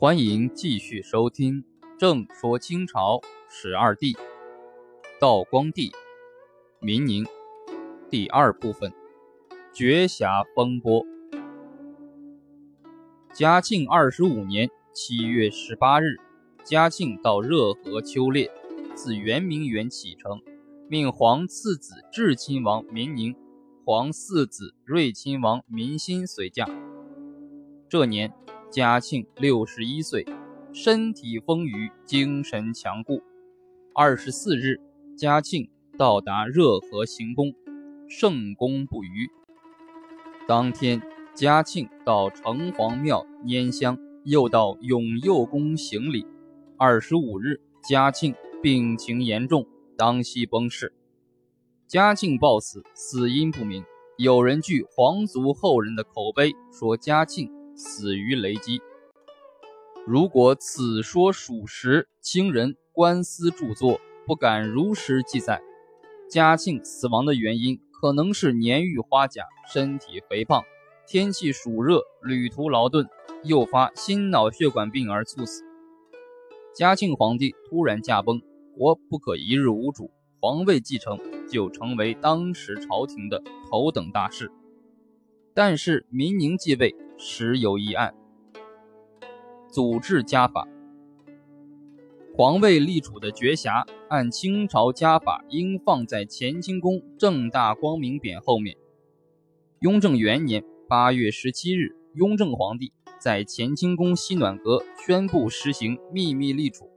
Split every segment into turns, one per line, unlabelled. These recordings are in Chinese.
欢迎继续收听《正说清朝十二帝》，道光帝，明宁，第二部分，绝侠风波。嘉庆二十五年七月十八日，嘉庆到热河秋猎，自圆明园启程，命皇次子智亲王明宁、皇四子睿亲王明心随驾。这年。嘉庆六十一岁，身体丰腴，精神强固。二十四日，嘉庆到达热河行宫，圣功不渝。当天，嘉庆到城隍庙拈香，又到永佑宫行礼。二十五日，嘉庆病情严重，当夕崩逝。嘉庆暴死，死因不明。有人据皇族后人的口碑说，嘉庆。死于雷击。如果此说属实，清人官司著作不敢如实记载。嘉庆死亡的原因可能是年逾花甲，身体肥胖，天气暑热，旅途劳顿，诱发心脑血管病而猝死。嘉庆皇帝突然驾崩，国不可一日无主，皇位继承就成为当时朝廷的头等大事。但是明宁继位。时有一案，祖制家法，皇位立储的爵匣，按清朝家法应放在乾清宫正大光明匾后面。雍正元年八月十七日，雍正皇帝在乾清宫西暖阁宣布实行秘密立储。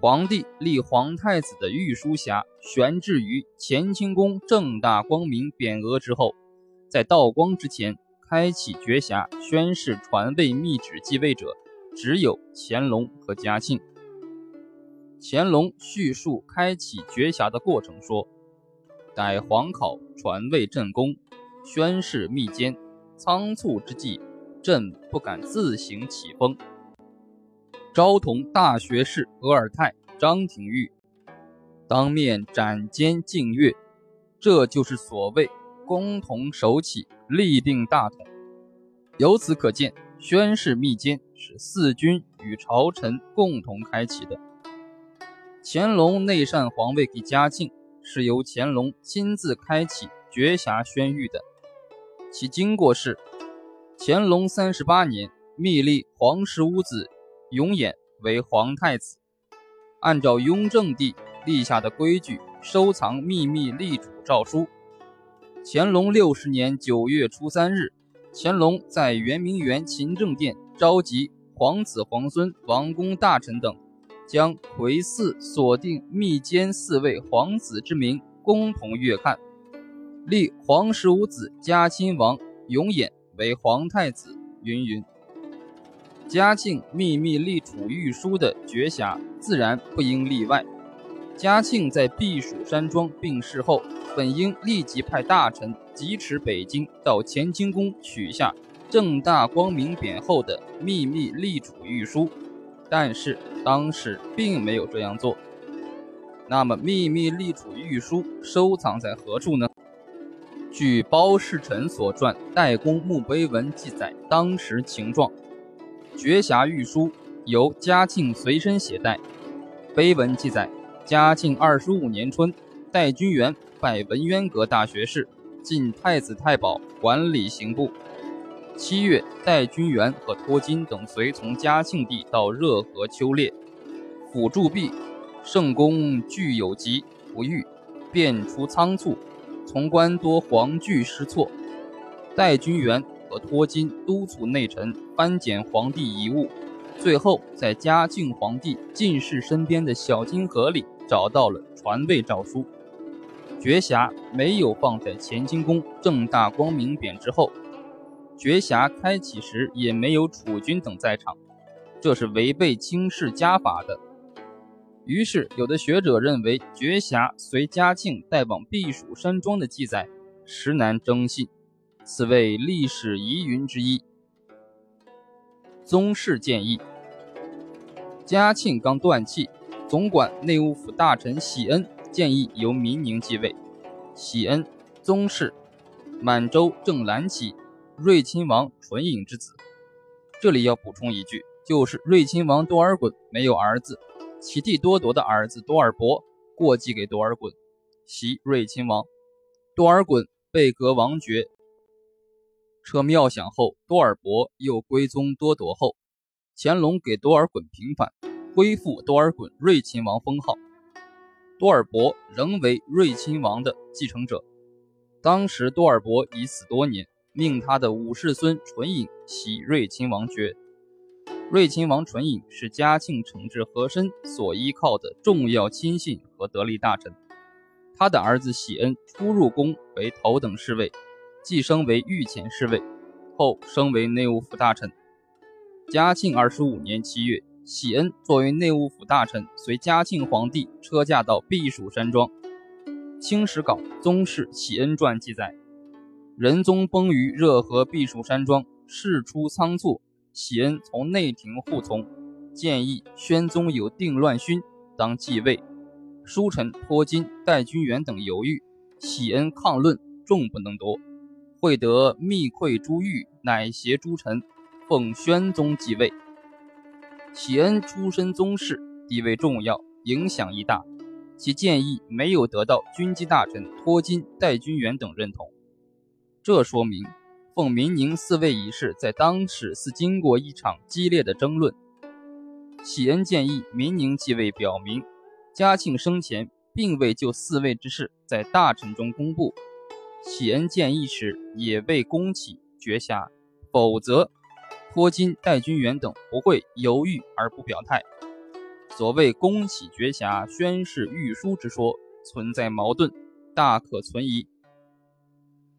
皇帝立皇太子的御书匣悬置于乾清宫正大光明匾额之后，在道光之前。开启绝匣宣誓传位密旨继位者，只有乾隆和嘉庆。乾隆叙述开启绝匣的过程说：“待皇考传位朕宫，宣誓密监，仓促之际，朕不敢自行启封。昭同大学士额尔泰、张廷玉当面斩监敬阅，这就是所谓。”共同手起，立定大统。由此可见，宣誓密监是四军与朝臣共同开启的。乾隆内禅皇位给嘉庆，是由乾隆亲自开启绝匣宣谕的。其经过是：乾隆三十八年，密立皇十五子永琰为皇太子，按照雍正帝立下的规矩，收藏秘密立储诏书。乾隆六十年九月初三日，乾隆在圆明园勤政殿召集皇子皇孙、王公大臣等，将魁寺锁定密监四位皇子之名共同阅看，立皇十五子嘉亲王永琰为皇太子，云云。嘉庆秘密立储御书的绝匣，自然不应例外。嘉庆在避暑山庄病逝后。本应立即派大臣疾驰北京，到乾清宫取下正大光明匾后的秘密立储御书，但是当时并没有这样做。那么，秘密立储御书收藏在何处呢？据包世臣所传《代公墓碑文》记载，当时情状：绝匣御书由嘉庆随身携带。碑文记载，嘉庆二十五年春，代君元。拜文渊阁大学士，进太子太保，管理刑部。七月，戴君元和托金等随从嘉庆帝到热河秋猎，辅助毕，圣公具有疾不愈，便出仓促，从官多黄惧失措。戴君元和托金督促内臣翻检皇帝遗物，最后在嘉靖皇帝进士身边的小金盒里找到了传位诏书。绝匣没有放在乾清宫正大光明匾之后，绝匣开启时也没有储君等在场，这是违背清室家法的。于是，有的学者认为绝匣随嘉庆带往避暑山庄的记载实难征信，此为历史疑云之一。宗室建议，嘉庆刚断气，总管内务府大臣喜恩。建议由民宁继位，喜恩宗室，满洲正蓝旗，睿亲王纯颖之子。这里要补充一句：就是睿亲王多尔衮没有儿子，其弟多铎的儿子多尔伯过继给多尔衮，袭睿亲王。多尔衮被革王爵，撤庙享后，多尔伯又归宗多铎后，乾隆给多尔衮平反，恢复多尔衮睿亲王封号。多尔伯仍为睿亲王的继承者。当时多尔伯已死多年，命他的五世孙纯颖袭睿亲王爵。睿亲王纯颖是嘉庆惩治和珅所依靠的重要亲信和得力大臣。他的儿子喜恩初入宫为头等侍卫，晋升为御前侍卫，后升为内务府大臣。嘉庆二十五年七月。喜恩作为内务府大臣，随嘉庆皇帝车驾到避暑山庄。《清史稿·宗室喜恩传》记载，仁宗崩于热河避暑山庄，事出仓促，喜恩从内廷护从，建议宣宗有定乱勋，当继位。书臣托金、戴君元等犹豫，喜恩抗论，众不能夺，会得密馈珠玉，乃携诸臣，奉宣宗继位。喜恩出身宗室，地位重要，影响亦大。其建议没有得到军机大臣托金、戴君元等认同，这说明奉明宁嗣位一事在当时似经过一场激烈的争论。喜恩建议明宁继位，表明嘉庆生前并未就嗣位之事在大臣中公布。喜恩建议时也未供起绝下，否则。郭金、戴君元等不会犹豫而不表态。所谓“宫起绝匣，宣誓御书”之说存在矛盾，大可存疑。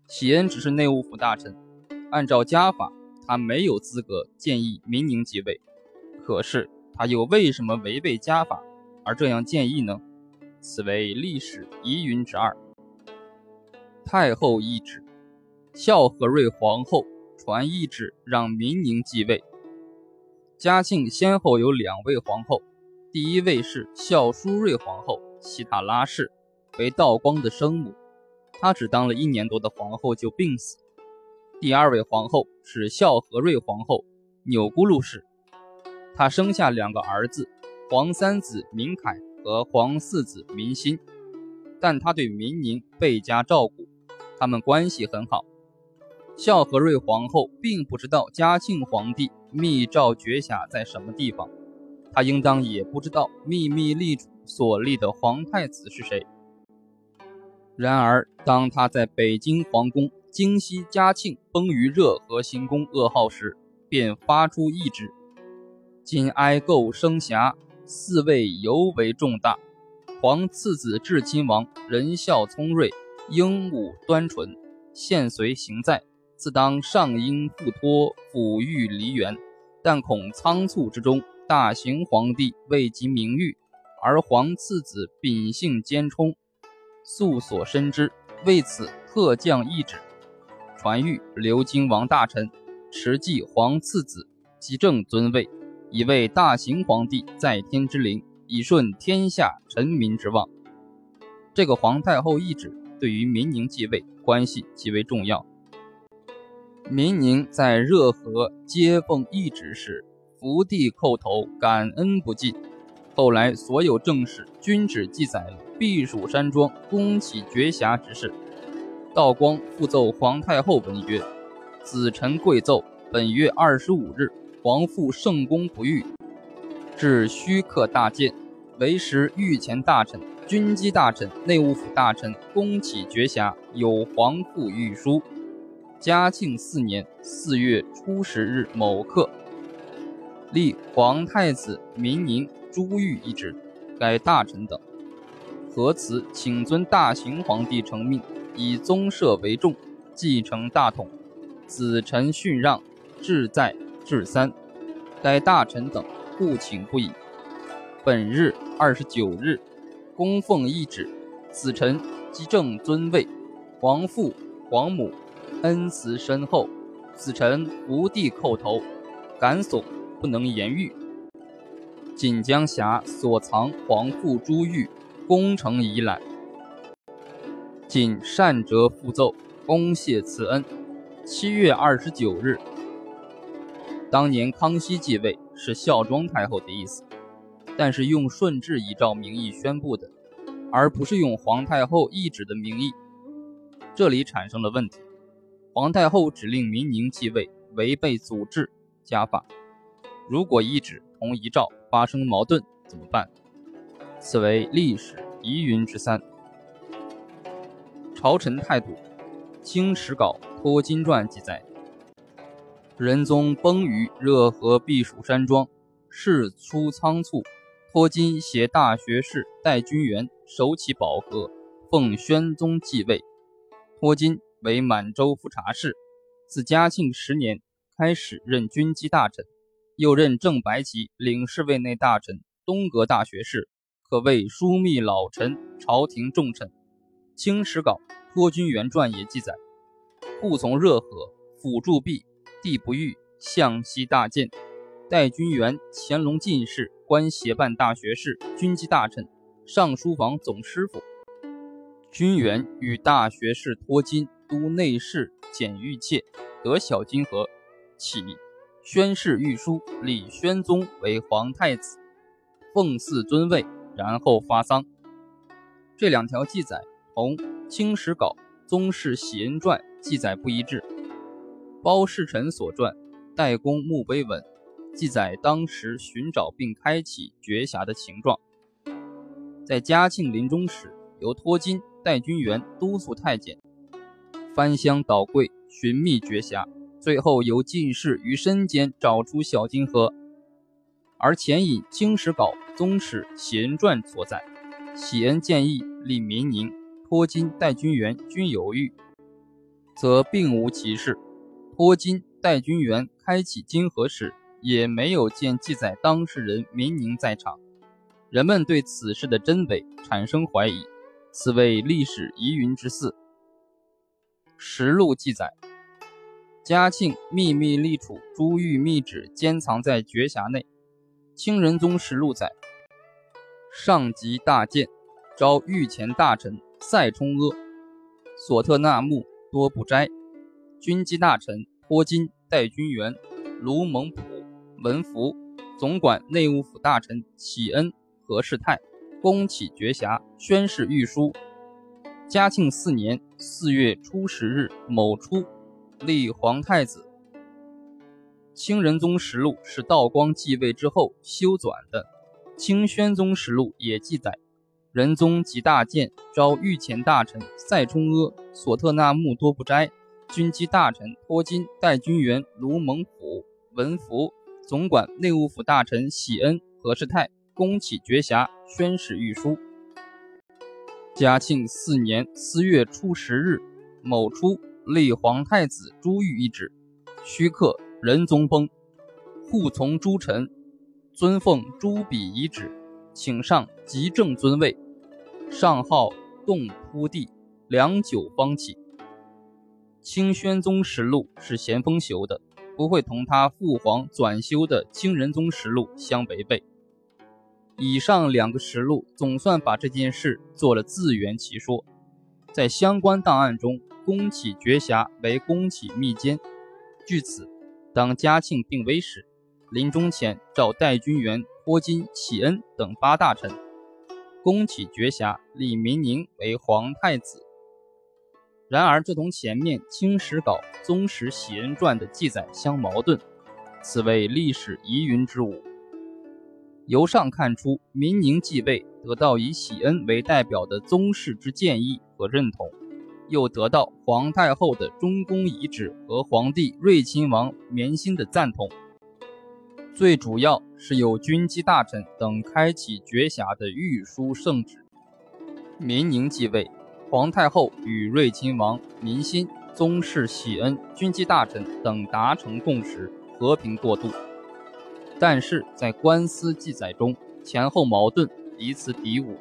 喜恩只是内务府大臣，按照家法，他没有资格建议明宁继位。可是他又为什么违背家法而这样建议呢？此为历史疑云之二。太后懿旨，孝和睿皇后。传懿旨让明宁继位。嘉庆先后有两位皇后，第一位是孝淑睿皇后西塔拉氏，为道光的生母，她只当了一年多的皇后就病死。第二位皇后是孝和睿皇后钮钴禄氏，她生下两个儿子，皇三子明凯和皇四子明心，但她对明宁倍加照顾，他们关系很好。孝和睿皇后并不知道嘉庆皇帝密诏绝匣在什么地方，她应当也不知道秘密立主所立的皇太子是谁。然而，当他在北京皇宫惊悉嘉庆崩于热河行宫噩耗时，便发出懿旨：今哀构生匣，嗣位尤为重大。皇次子至亲王仁孝聪睿，英武端纯，现随行在。自当上应付托，抚育梨园，但恐仓促之中，大行皇帝未及名誉，而皇次子秉性兼充，素所深知，为此特降懿旨，传谕留京王大臣，持继皇次子，即正尊位，以为大行皇帝在天之灵，以顺天下臣民之望。这个皇太后懿旨对于明宁继位关系极为重要。民宁在热河接奉懿旨时，伏地叩头，感恩不尽。后来所有正史均只记载了避暑山庄宫起绝匣之事。道光复奏皇太后文曰：“子臣贵奏，本月二十五日，皇父圣宫不遇，至虚客大见，为时御前大臣、军机大臣、内务府大臣宫起绝匣，有皇父御书。”嘉庆四年四月初十日某刻，立皇太子明宁朱玉一职，该大臣等。何辞请遵大行皇帝承命，以宗社为重，继承大统。子臣训让，志在至三。该大臣等不请不已。本日二十九日，供奉懿旨，子臣即正尊位，皇父皇母。恩慈深厚，子臣无地叩头，感悚不能言喻。锦江峡所藏皇父珠玉，功成已览，谨善折复奏，恭谢慈恩。七月二十九日，当年康熙继位，是孝庄太后的意思，但是用顺治遗诏名义宣布的，而不是用皇太后懿旨的名义，这里产生了问题。皇太后指令民宁继位，违背祖制，加法。如果懿旨同遗诏发生矛盾怎么办？此为历史疑云之三。朝臣态度，《清史稿托金传》记载。仁宗崩于热河避暑山庄，事出仓促。托金携大学士戴君元守起保和，奉宣宗继位。托金为满洲府察事，自嘉庆十年开始任军机大臣，又任正白旗领侍卫内大臣、东阁大学士，可谓枢密老臣、朝廷重臣。《清史稿托君元传》也记载：护从热河，辅助弼。帝不遇，向西大谏。戴君元，乾隆进士，官协办大学士、军机大臣、尚书房总师傅。君元与大学士托金都内侍检御妾，得小金盒，起宣誓御书，立宣宗为皇太子，奉祀尊位，然后发丧。这两条记载同《清史稿宗室喜恩传》记载不一致。包世臣所传《代公墓碑文》记载当时寻找并开启绝匣的情状。在嘉庆临终时，由托金、戴君元督促太监翻箱倒柜寻觅绝匣，最后由进士于身间找出小金盒。而前引《清史稿宗史》《贤传》所在，喜恩建议立民宁、托金、代君元均有狱，则并无其事。托金、代君元开启金盒时，也没有见记载当事人民宁在场，人们对此事的真伪产生怀疑，此为历史疑云之四。实录记载，嘉庆秘密立储珠玉密旨，监藏在绝匣内。清仁宗实录载，上级大谏，召御前大臣赛冲阿、索特纳木多布斋。军机大臣托金、戴君元、卢蒙普、文福，总管内务府大臣启恩、何世泰，恭启绝匣，宣誓御书。嘉庆四年四月初十日某初，立皇太子。清仁宗实录是道光继位之后修纂的，清宣宗实录也记载，仁宗即大谏，召御前大臣赛冲阿、索特纳木多布斋。军机大臣托金、代军员、卢蒙甫、文福，总管内务府大臣喜恩、何世泰，恭启绝匣，宣誓御书。嘉庆四年四月初十日某初，立皇太子朱玉一旨，虚刻仁宗崩，护从诸臣，尊奉朱笔遗旨，请上即正尊位，上号洞扑地，良久方起。清宣宗实录是咸丰修的，不会同他父皇转修的清仁宗实录相违背。以上两个实录总算把这件事做了自圆其说。在相关档案中，宫崎绝侠为宫崎密监。据此，当嘉庆病危时，临终前召戴君元、郭金、启恩等八大臣，宫崎绝匣，立民宁为皇太子。然而，这同前面《清史稿宗室喜恩传》的记载相矛盾，此为历史疑云之五。由上看出，民宁继位得到以喜恩为代表的宗室之建议和认同，又得到皇太后的中宫遗旨和皇帝睿亲王绵心的赞同。最主要是有军机大臣等开启绝匣的御书圣旨。民宁继位。皇太后与睿亲王民心、宗室喜恩、军机大臣等达成共识，和平过渡。但是在官司记载中，前后矛盾，彼此敌伍，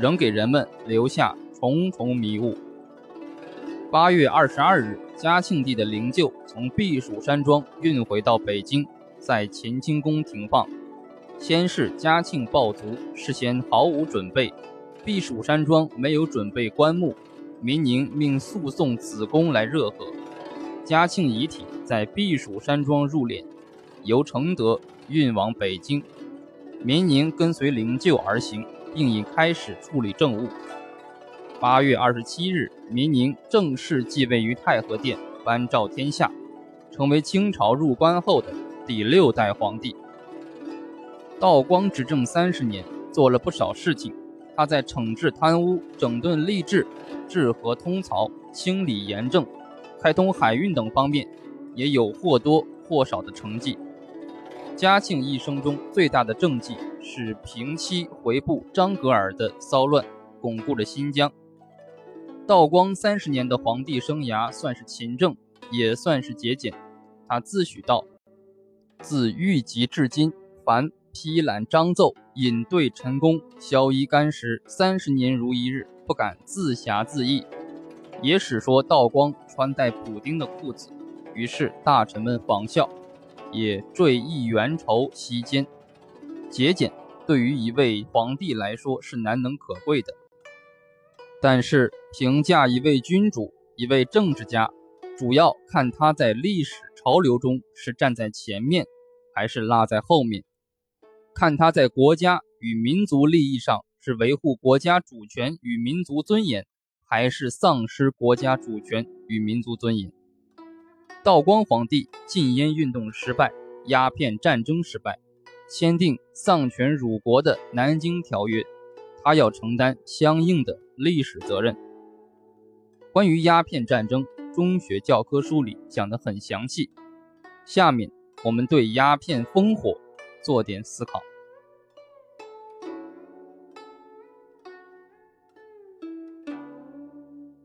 仍给人们留下重重迷雾。八月二十二日，嘉庆帝的灵柩从避暑山庄运回到北京，在乾清宫停放。先是嘉庆暴卒，事先毫无准备。避暑山庄没有准备棺木，民宁命速送子宫来热河。嘉庆遗体在避暑山庄入殓，由承德运往北京，民宁跟随灵柩而行，并已开始处理政务。八月二十七日，民宁正式继位于太和殿，颁诏天下，成为清朝入关后的第六代皇帝。道光执政三十年，做了不少事情。他在惩治贪污、整顿吏治、治河通漕、清理盐政、开通海运等方面，也有或多或少的成绩。嘉庆一生中最大的政绩是平息回部张格尔的骚乱，巩固了新疆。道光三十年的皇帝生涯算是勤政，也算是节俭。他自诩道：“自御籍至今，凡。”批览章奏，引对陈功，宵衣干食，三十年如一日，不敢自暇自义。野史说道光穿戴补丁的裤子，于是大臣们仿效，也坠一元绸披肩。节俭对于一位皇帝来说是难能可贵的，但是评价一位君主、一位政治家，主要看他在历史潮流中是站在前面，还是落在后面。看他在国家与民族利益上是维护国家主权与民族尊严，还是丧失国家主权与民族尊严。道光皇帝禁烟运动失败，鸦片战争失败，签订丧权辱国的《南京条约》，他要承担相应的历史责任。关于鸦片战争，中学教科书里讲得很详细。下面我们对鸦片烽火。做点思考。